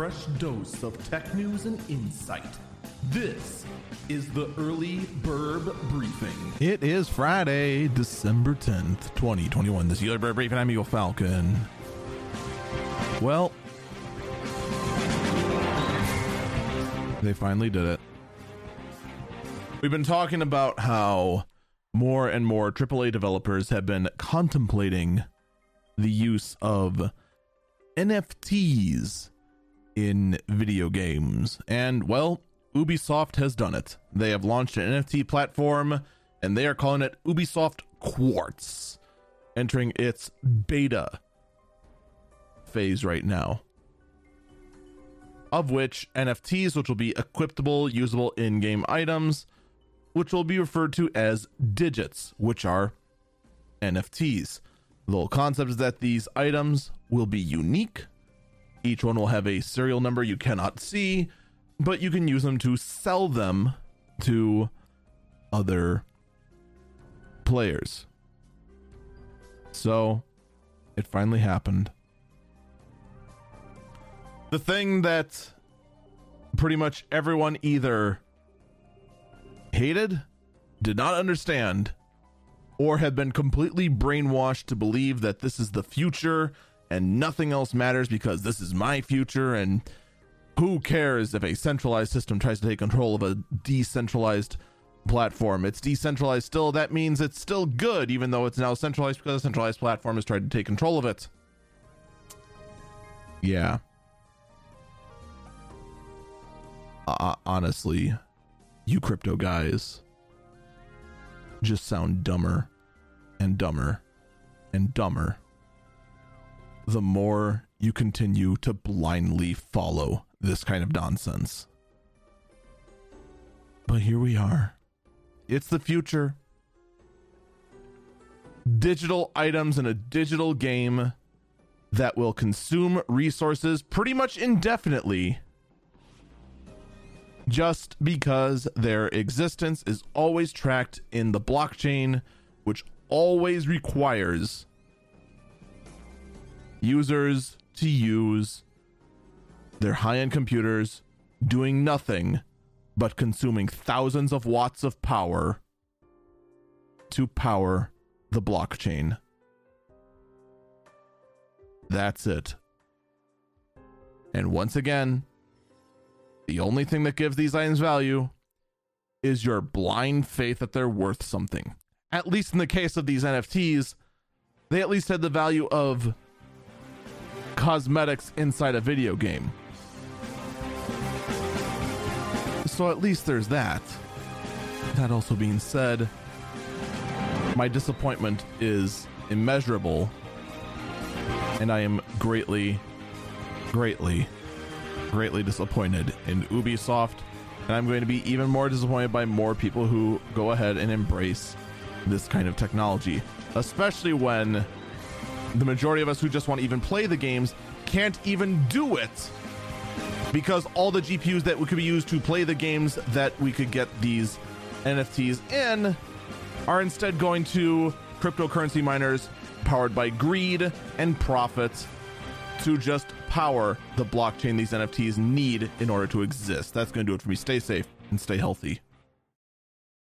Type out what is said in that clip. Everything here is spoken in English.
fresh dose of tech news and insight. This is the Early Burb Briefing. It is Friday, December 10th, 2021. This is the Early Burb Briefing. I'm Eagle Falcon. Well, they finally did it. We've been talking about how more and more AAA developers have been contemplating the use of NFTs in video games. And, well, Ubisoft has done it. They have launched an NFT platform and they are calling it Ubisoft Quartz, entering its beta phase right now. Of which NFTs, which will be equipable, usable in game items, which will be referred to as digits, which are NFTs. The whole concept is that these items will be unique. Each one will have a serial number you cannot see, but you can use them to sell them to other players. So, it finally happened. The thing that pretty much everyone either hated, did not understand, or have been completely brainwashed to believe that this is the future and nothing else matters because this is my future and who cares if a centralized system tries to take control of a decentralized platform? It's decentralized still. That means it's still good even though it's now centralized because a centralized platform has tried to take control of it. Yeah. Uh, honestly you crypto guys just sound dumber and dumber and dumber the more you continue to blindly follow this kind of nonsense. But here we are. It's the future. Digital items in a digital game that will consume resources pretty much indefinitely just because their existence is always tracked in the blockchain, which always requires users to use their high end computers doing nothing but consuming thousands of watts of power to power the blockchain. That's it. And once again, the only thing that gives these items value is your blind faith that they're worth something. At least in the case of these NFTs, they at least had the value of cosmetics inside a video game. So at least there's that. That also being said, my disappointment is immeasurable, and I am greatly, greatly, greatly disappointed in Ubisoft, and I'm going to be even more disappointed by more people who go ahead and embrace this kind of technology, especially when the majority of us who just want to even play the games can't even do it because all the GPUs that could be used to play the games that we could get these NFTs in are instead going to cryptocurrency miners powered by greed and profits to just power the blockchain these NFTs need in order to exist. That's going to do it for me. Stay safe and stay healthy.